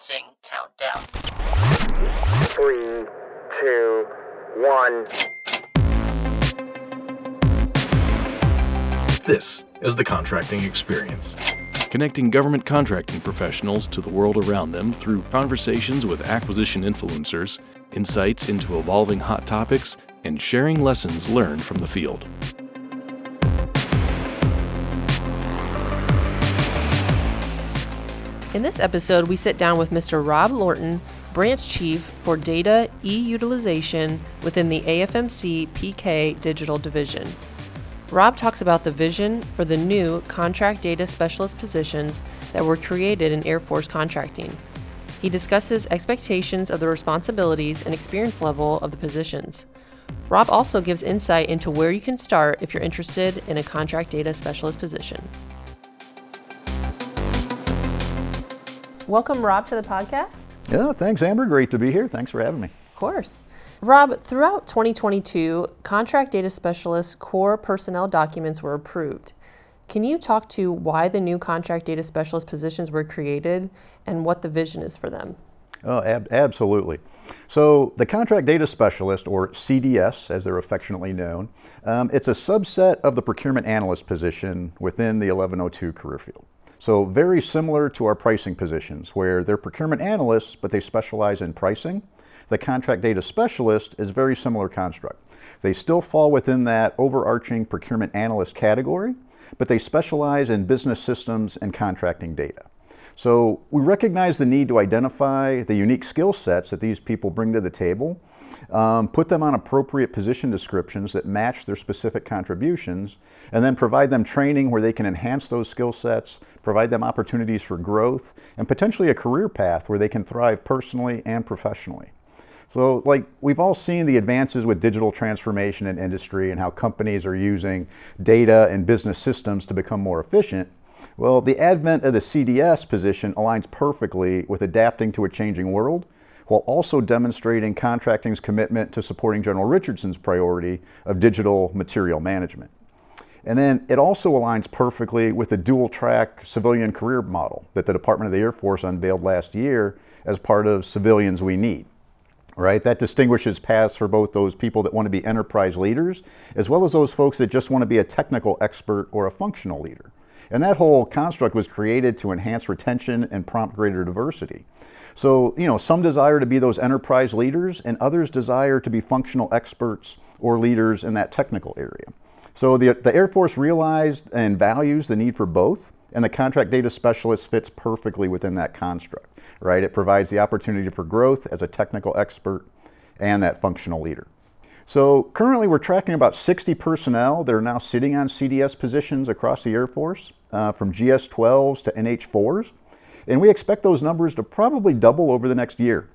Commencing countdown. Three, two, one. This is the contracting experience. Connecting government contracting professionals to the world around them through conversations with acquisition influencers, insights into evolving hot topics, and sharing lessons learned from the field. In this episode, we sit down with Mr. Rob Lorton, Branch Chief for Data e Utilization within the AFMC PK Digital Division. Rob talks about the vision for the new contract data specialist positions that were created in Air Force contracting. He discusses expectations of the responsibilities and experience level of the positions. Rob also gives insight into where you can start if you're interested in a contract data specialist position. Welcome, Rob, to the podcast. Yeah, thanks, Amber. Great to be here. Thanks for having me. Of course. Rob, throughout 2022, contract data specialist core personnel documents were approved. Can you talk to why the new contract data specialist positions were created and what the vision is for them? Oh, ab- absolutely. So, the contract data specialist, or CDS as they're affectionately known, um, it's a subset of the procurement analyst position within the 1102 career field. So, very similar to our pricing positions, where they're procurement analysts, but they specialize in pricing. The contract data specialist is very similar construct. They still fall within that overarching procurement analyst category, but they specialize in business systems and contracting data. So we recognize the need to identify the unique skill sets that these people bring to the table, um, put them on appropriate position descriptions that match their specific contributions, and then provide them training where they can enhance those skill sets, provide them opportunities for growth, and potentially a career path where they can thrive personally and professionally. So, like, we've all seen the advances with digital transformation in industry and how companies are using data and business systems to become more efficient. Well, the advent of the CDS position aligns perfectly with adapting to a changing world while also demonstrating contracting's commitment to supporting General Richardson's priority of digital material management. And then it also aligns perfectly with the dual track civilian career model that the Department of the Air Force unveiled last year as part of Civilians We Need right? That distinguishes paths for both those people that want to be enterprise leaders, as well as those folks that just want to be a technical expert or a functional leader. And that whole construct was created to enhance retention and prompt greater diversity. So, you know, some desire to be those enterprise leaders, and others desire to be functional experts or leaders in that technical area. So, the, the Air Force realized and values the need for both, and the contract data specialist fits perfectly within that construct right? It provides the opportunity for growth as a technical expert and that functional leader. So currently we're tracking about 60 personnel that are now sitting on CDS positions across the Air Force, uh, from GS-12s to NH-4s, and we expect those numbers to probably double over the next year.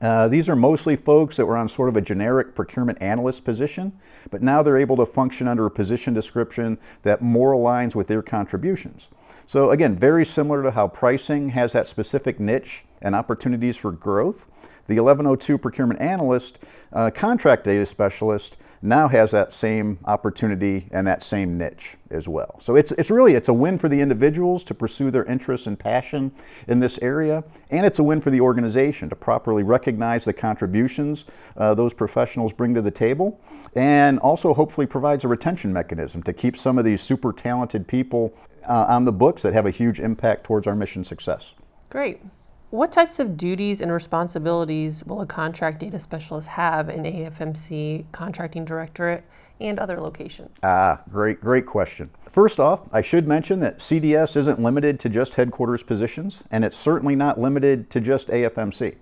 Uh, these are mostly folks that were on sort of a generic procurement analyst position, but now they're able to function under a position description that more aligns with their contributions. So again, very similar to how pricing has that specific niche and opportunities for growth. The 1102 procurement analyst, uh, contract data specialist, now has that same opportunity and that same niche as well. So it's, it's really, it's a win for the individuals to pursue their interests and passion in this area, and it's a win for the organization to properly recognize the contributions uh, those professionals bring to the table, and also hopefully provides a retention mechanism to keep some of these super talented people uh, on the books that have a huge impact towards our mission success. Great. What types of duties and responsibilities will a contract data specialist have in AFMC Contracting Directorate and other locations? Ah, great, great question. First off, I should mention that CDS isn't limited to just headquarters positions, and it's certainly not limited to just AFMC,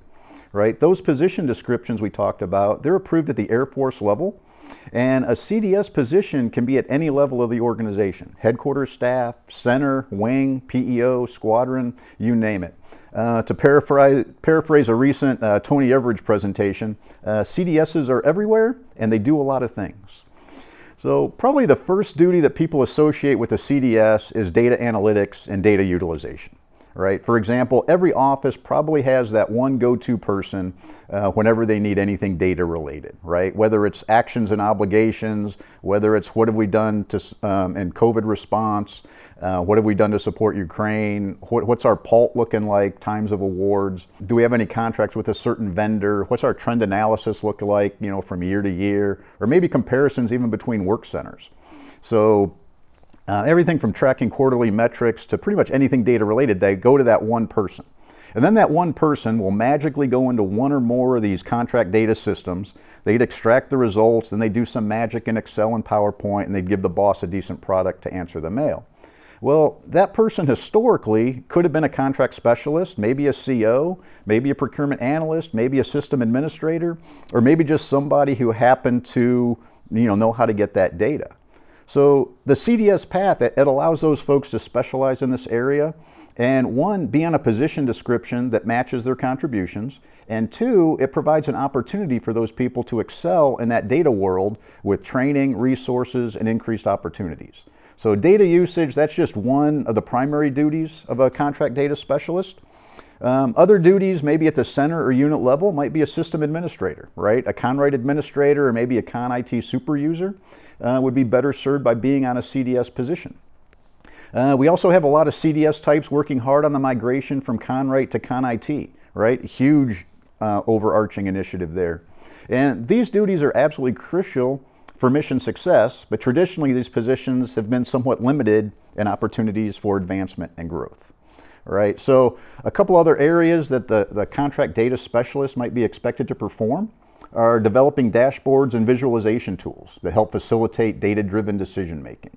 right? Those position descriptions we talked about, they're approved at the Air Force level, and a CDS position can be at any level of the organization headquarters staff, center, wing, PEO, squadron, you name it. Uh, to paraphrase, paraphrase, a recent uh, Tony Everidge presentation, uh, CDSs are everywhere and they do a lot of things. So, probably the first duty that people associate with a CDS is data analytics and data utilization right? For example, every office probably has that one go-to person uh, whenever they need anything data related, right? Whether it's actions and obligations, whether it's what have we done to um, in COVID response, uh, what have we done to support Ukraine, what, what's our PALT looking like, times of awards, do we have any contracts with a certain vendor, what's our trend analysis look like, you know, from year to year, or maybe comparisons even between work centers. So uh, everything from tracking quarterly metrics to pretty much anything data related, they go to that one person. And then that one person will magically go into one or more of these contract data systems. They'd extract the results, and they do some magic in Excel and PowerPoint, and they'd give the boss a decent product to answer the mail. Well, that person historically could have been a contract specialist, maybe a CO, maybe a procurement analyst, maybe a system administrator, or maybe just somebody who happened to you know, know how to get that data. So the CDS path, it, allows those folks to specialize in this area and one, be on a position description that matches their contributions, and two, it provides an opportunity for those people to excel in that data world with training, resources, and increased opportunities. So data usage, that's just one of the primary duties of a contract data specialist. Um, other duties, maybe at the center or unit level, might be a system administrator, right? A ConWrite administrator or maybe a Con IT super user uh, would be better served by being on a CDS position. Uh, we also have a lot of CDS types working hard on the migration from ConWrite to ConIT, right? Huge uh, overarching initiative there. And these duties are absolutely crucial for mission success, but traditionally these positions have been somewhat limited in opportunities for advancement and growth. Right, so a couple other areas that the, the contract data specialist might be expected to perform are developing dashboards and visualization tools that help facilitate data-driven decision making.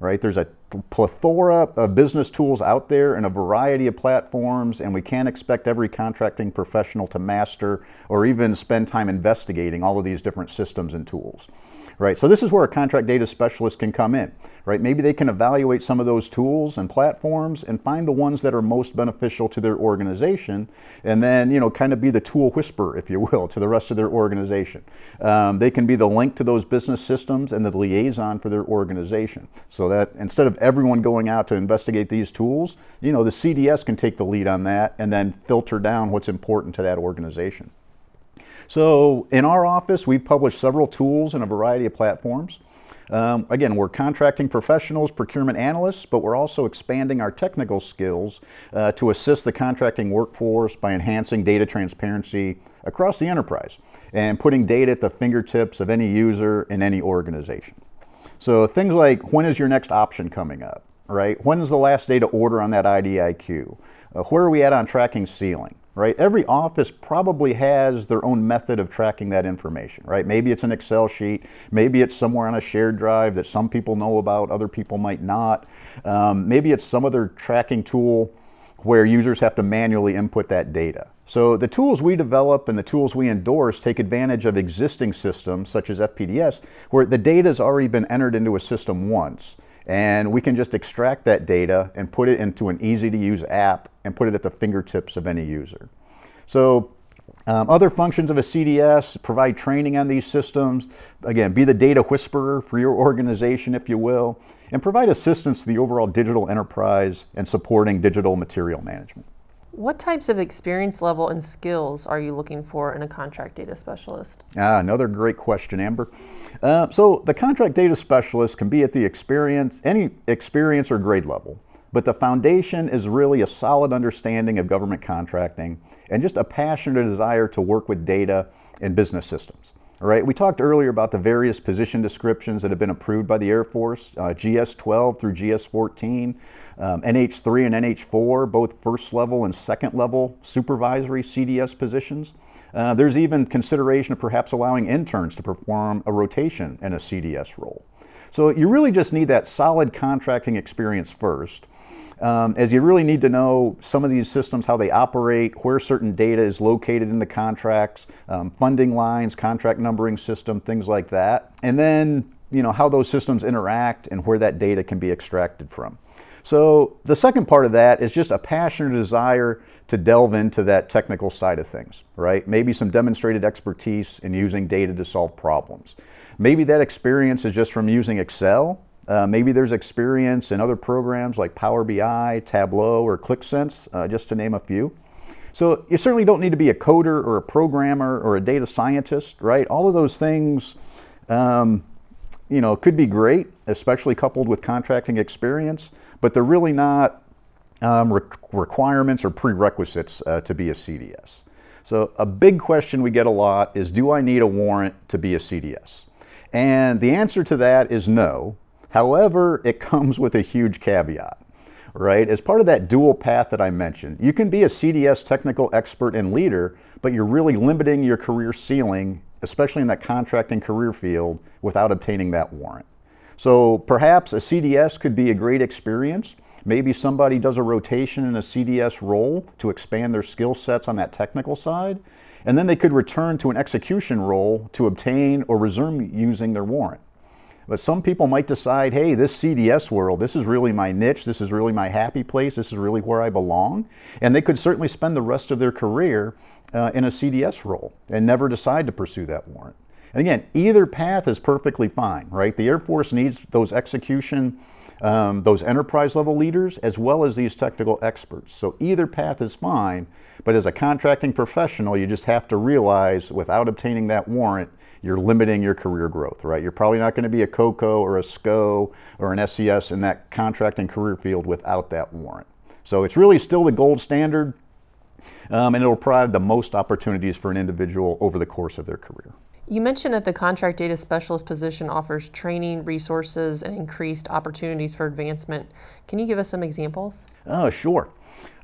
Right? There's a plethora of business tools out there and a variety of platforms, and we can't expect every contracting professional to master or even spend time investigating all of these different systems and tools right? So this is where a contract data specialist can come in, right? Maybe they can evaluate some of those tools and platforms and find the ones that are most beneficial to their organization, and then you know kind of be the tool whisperer, if you will, to the rest of their organization. Um, they can be the link to those business systems and the liaison for their organization, so that instead of everyone going out to investigate these tools, you know the CDS can take the lead on that and then filter down what's important to that organization. So in our office, we've published several tools in a variety of platforms. Um, again, we're contracting professionals, procurement analysts, but we're also expanding our technical skills uh, to assist the contracting workforce by enhancing data transparency across the enterprise and putting data at the fingertips of any user in any organization. So things like when is your next option coming up, right? When is the last day to order on that IDIQ? Uh, where are we at on tracking ceiling? Right? Every office probably has their own method of tracking that information, right? Maybe it's an Excel sheet, maybe it's somewhere on a shared drive that some people know about, other people might not. Um, maybe it's some other tracking tool where users have to manually input that data. So the tools we develop and the tools we endorse take advantage of existing systems such as FPDS where the data has already been entered into a system once and we can just extract that data and put it into an easy to use app and put it at the fingertips of any user. So um, other functions of a CDS provide training on these systems. Again, be the data whisperer for your organization, if you will, and provide assistance to the overall digital enterprise and supporting digital material management. What types of experience level and skills are you looking for in a contract data specialist? Ah, another great question, Amber. Uh, so the contract data specialist can be at the experience, any experience or grade level, but the foundation is really a solid understanding of government contracting and just a passionate desire to work with data and business systems. All right, we talked earlier about the various position descriptions that have been approved by the Air Force, uh, GS-12 through GS-14, um, NH-3 and NH-4, both first level and second level supervisory CDS positions. Uh, there's even consideration of perhaps allowing interns to perform a rotation in a CDS role. So you really just need that solid contracting experience first um, as you really need to know some of these systems, how they operate, where certain data is located in the contracts, um, funding lines, contract numbering system, things like that. And then, you know, how those systems interact and where that data can be extracted from. So the second part of that is just a passion or desire to delve into that technical side of things, right? Maybe some demonstrated expertise in using data to solve problems. Maybe that experience is just from using Excel Uh, maybe there's experience in other programs like Power BI, Tableau, or Qlik Sense, uh, just to name a few. So you certainly don't need to be a coder or a programmer or a data scientist, right? All of those things, um, you know, could be great, especially coupled with contracting experience, but they're really not um, re- requirements or prerequisites uh, to be a CDS. So a big question we get a lot is, do I need a warrant to be a CDS? And the answer to that is no. However, it comes with a huge caveat right? As part of that dual path that I mentioned, you can be a CDS technical expert and leader, but you're really limiting your career ceiling, especially in that contracting career field, without obtaining that warrant. So perhaps a CDS could be a great experience. Maybe somebody does a rotation in a CDS role to expand their skill sets on that technical side, and then they could return to an execution role to obtain or resume using their warrant. But some people might decide, hey, this CDS world, this is really my niche, this is really my happy place, this is really where I belong. And they could certainly spend the rest of their career uh, in a CDS role and never decide to pursue that warrant. And again, either path is perfectly fine, right? The Air Force needs those execution, um, those enterprise level leaders, as well as these technical experts. So either path is fine, but as a contracting professional, you just have to realize without obtaining that warrant, you're limiting your career growth, right? You're probably not going to be a COCO or a SCO or an SES in that contracting career field without that warrant. So it's really still the gold standard, um, and it'll provide the most opportunities for an individual over the course of their career. You mentioned that the contract data specialist position offers training, resources, and increased opportunities for advancement. Can you give us some examples? Oh, sure.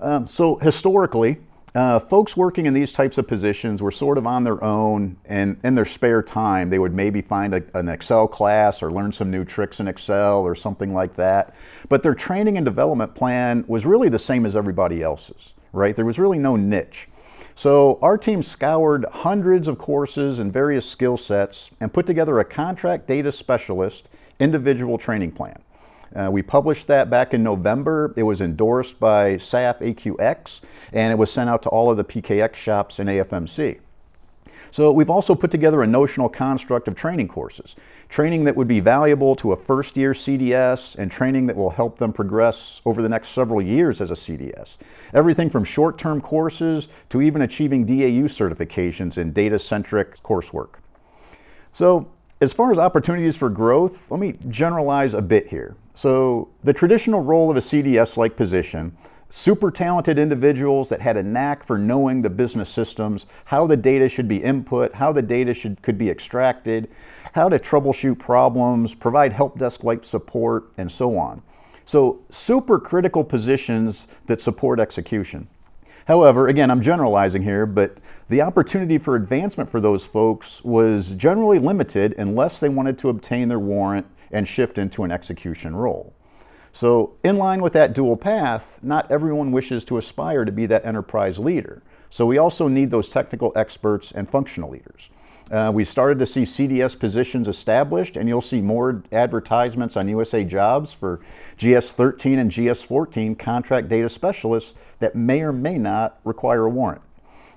Um, so historically, uh, folks working in these types of positions were sort of on their own and in their spare time they would maybe find a, an excel class or learn some new tricks in excel or something like that. But their training and development plan was really the same as everybody else's right? There was really no niche. So our team scoured hundreds of courses and various skill sets and put together a contract data specialist individual training plan uh, we published that back in November. It was endorsed by SAF AQX and it was sent out to all of the PKX shops in AFMC. So we've also put together a notional construct of training courses, training that would be valuable to a first year CDS and training that will help them progress over the next several years as a CDS. Everything from short term courses to even achieving DAU certifications in data centric coursework. So as far as opportunities for growth, let me generalize a bit here. So, the traditional role of a CDS like position, super talented individuals that had a knack for knowing the business systems, how the data should be input, how the data should, could be extracted, how to troubleshoot problems, provide help desk like support, and so on. So, super critical positions that support execution. However, again, I'm generalizing here, but the opportunity for advancement for those folks was generally limited unless they wanted to obtain their warrant and shift into an execution role. So, in line with that dual path, not everyone wishes to aspire to be that enterprise leader. So, we also need those technical experts and functional leaders. Uh, we started to see CDS positions established, and you'll see more advertisements on USA Jobs for GS 13 and GS 14 contract data specialists that may or may not require a warrant.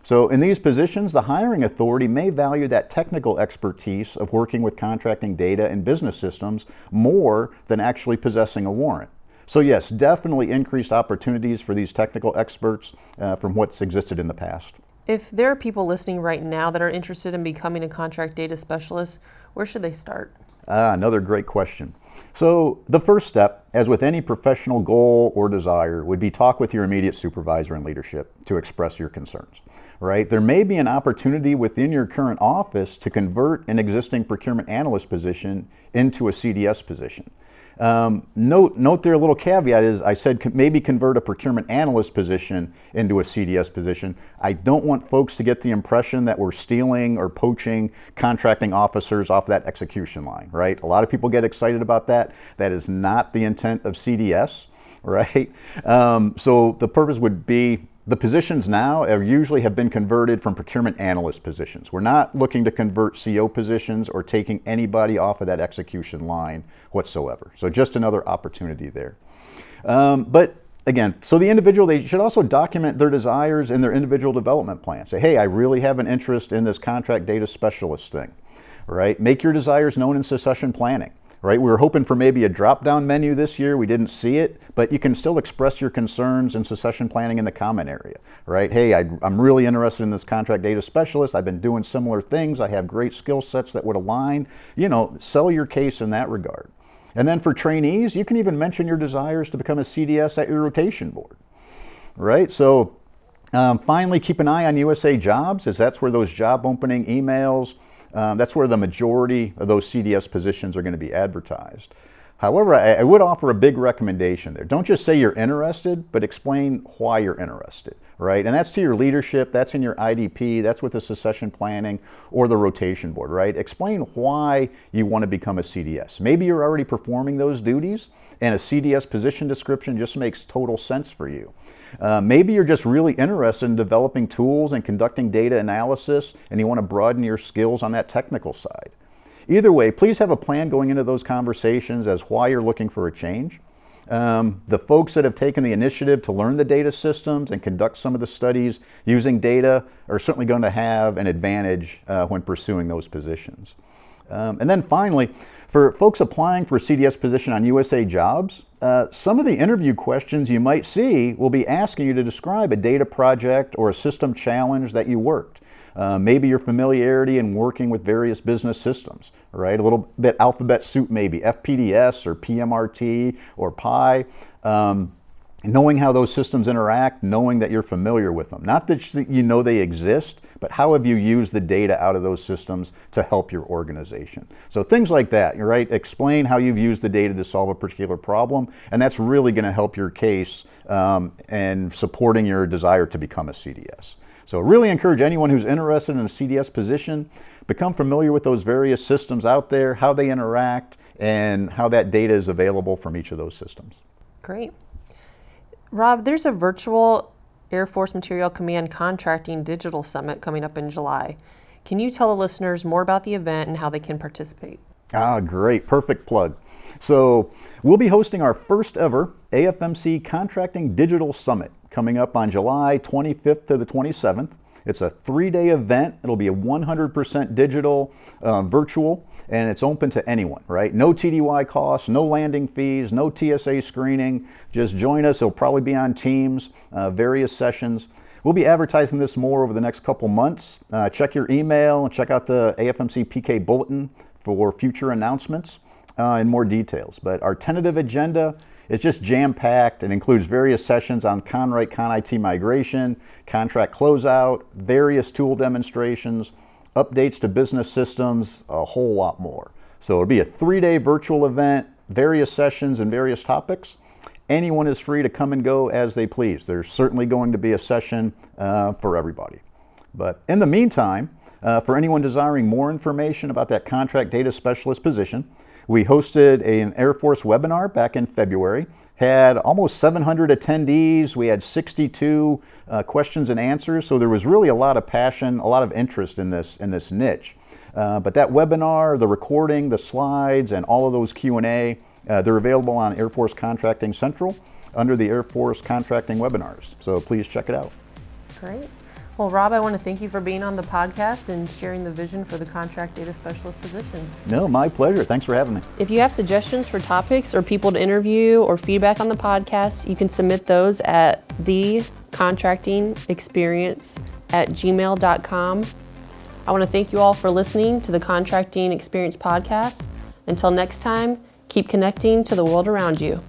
So, in these positions, the hiring authority may value that technical expertise of working with contracting data and business systems more than actually possessing a warrant. So, yes, definitely increased opportunities for these technical experts uh, from what's existed in the past. If there are people listening right now that are interested in becoming a contract data specialist, where should they start? Ah, another great question. So, the first step, as with any professional goal or desire, would be talk with your immediate supervisor and leadership to express your concerns right? There may be an opportunity within your current office to convert an existing procurement analyst position into a CDS position. Um, note, note there a little caveat is I said maybe convert a procurement analyst position into a CDS position. I don't want folks to get the impression that we're stealing or poaching contracting officers off that execution line, right? A lot of people get excited about that. That is not the intent of CDS, right? Um, so the purpose would be the positions now are usually have been converted from procurement analyst positions. We're not looking to convert CO positions or taking anybody off of that execution line whatsoever. So just another opportunity there. Um, but again, so the individual, they should also document their desires in their individual development plan. Say, hey, I really have an interest in this contract data specialist thing, right? Make your desires known in succession planning right? We were hoping for maybe a drop down menu this year. We didn't see it, but you can still express your concerns and succession planning in the comment area, right? Hey, I, am really interested in this contract data specialist. I've been doing similar things. I have great skill sets that would align. You know, sell your case in that regard. And then for trainees, you can even mention your desires to become a CDS at your rotation board, right? So um, finally, keep an eye on USA Jobs, as that's where those job opening emails, um, that's where the majority of those CDS positions are going to be advertised. However, I, I, would offer a big recommendation there. Don't just say you're interested, but explain why you're interested, right? And that's to your leadership, that's in your IDP, that's with the succession planning or the rotation board, right? Explain why you want to become a CDS. Maybe you're already performing those duties and a CDS position description just makes total sense for you. Uh, maybe you're just really interested in developing tools and conducting data analysis, and you want to broaden your skills on that technical side. Either way, please have a plan going into those conversations as why you're looking for a change. Um, the folks that have taken the initiative to learn the data systems and conduct some of the studies using data are certainly going to have an advantage uh, when pursuing those positions. Um, and then finally, for folks applying for a CDS position on USA Jobs, uh, some of the interview questions you might see will be asking you to describe a data project or a system challenge that you worked. Uh, maybe your familiarity in working with various business systems, right? A little bit alphabet soup, maybe FPDS or PMRT or PIEE. Um, knowing how those systems interact, knowing that you're familiar with them. Not that you know they exist, but how have you used the data out of those systems to help your organization? So things like that, right? Explain how you've used the data to solve a particular problem, and that's really going to help your case um, and supporting your desire to become a CDS. So really encourage anyone who's interested in a CDS position, become familiar with those various systems out there, how they interact, and how that data is available from each of those systems. Great. Rob, there's a virtual Air Force Materiel Command Contracting Digital Summit coming up in July. Can you tell the listeners more about the event and how they can participate? Ah, great. Perfect plug. So, we'll be hosting our first ever AFMC Contracting Digital Summit coming up on July 25th to the 27th. It's a three day event. It'll be a 100% digital, uh, virtual and it's open to anyone, right? No TDY costs, no landing fees, no TSA screening. Just join us. It'll probably be on Teams, uh, various sessions. We'll be advertising this more over the next couple months. Uh, check your email and check out the AFMC PK bulletin for future announcements uh, and more details. But our tentative agenda is just jam packed and includes various sessions on ConWrite ConIT migration, contract closeout, various tool demonstrations updates to business systems, a whole lot more. So it'll be a three day virtual event, various sessions and various topics. Anyone is free to come and go as they please. There's certainly going to be a session uh, for everybody. But in the meantime, uh, for anyone desiring more information about that contract data specialist position, we hosted an Air Force webinar back in February had almost 700 attendees. We had 62 uh, questions and answers, so there was really a lot of passion, a lot of interest in this in this niche. Uh, but that webinar, the recording, the slides, and all of those Q&A, uh, they're available on Air Force Contracting Central under the Air Force Contracting webinars. So please check it out. Great. Well, Rob, I want to thank you for being on the podcast and sharing the vision for the contract data specialist positions. No, my pleasure. Thanks for having me. If you have suggestions for topics or people to interview or feedback on the podcast, you can submit those at thecontractingexperience at gmail.com. I want to thank you all for listening to the Contracting Experience podcast. Until next time, keep connecting to the world around you.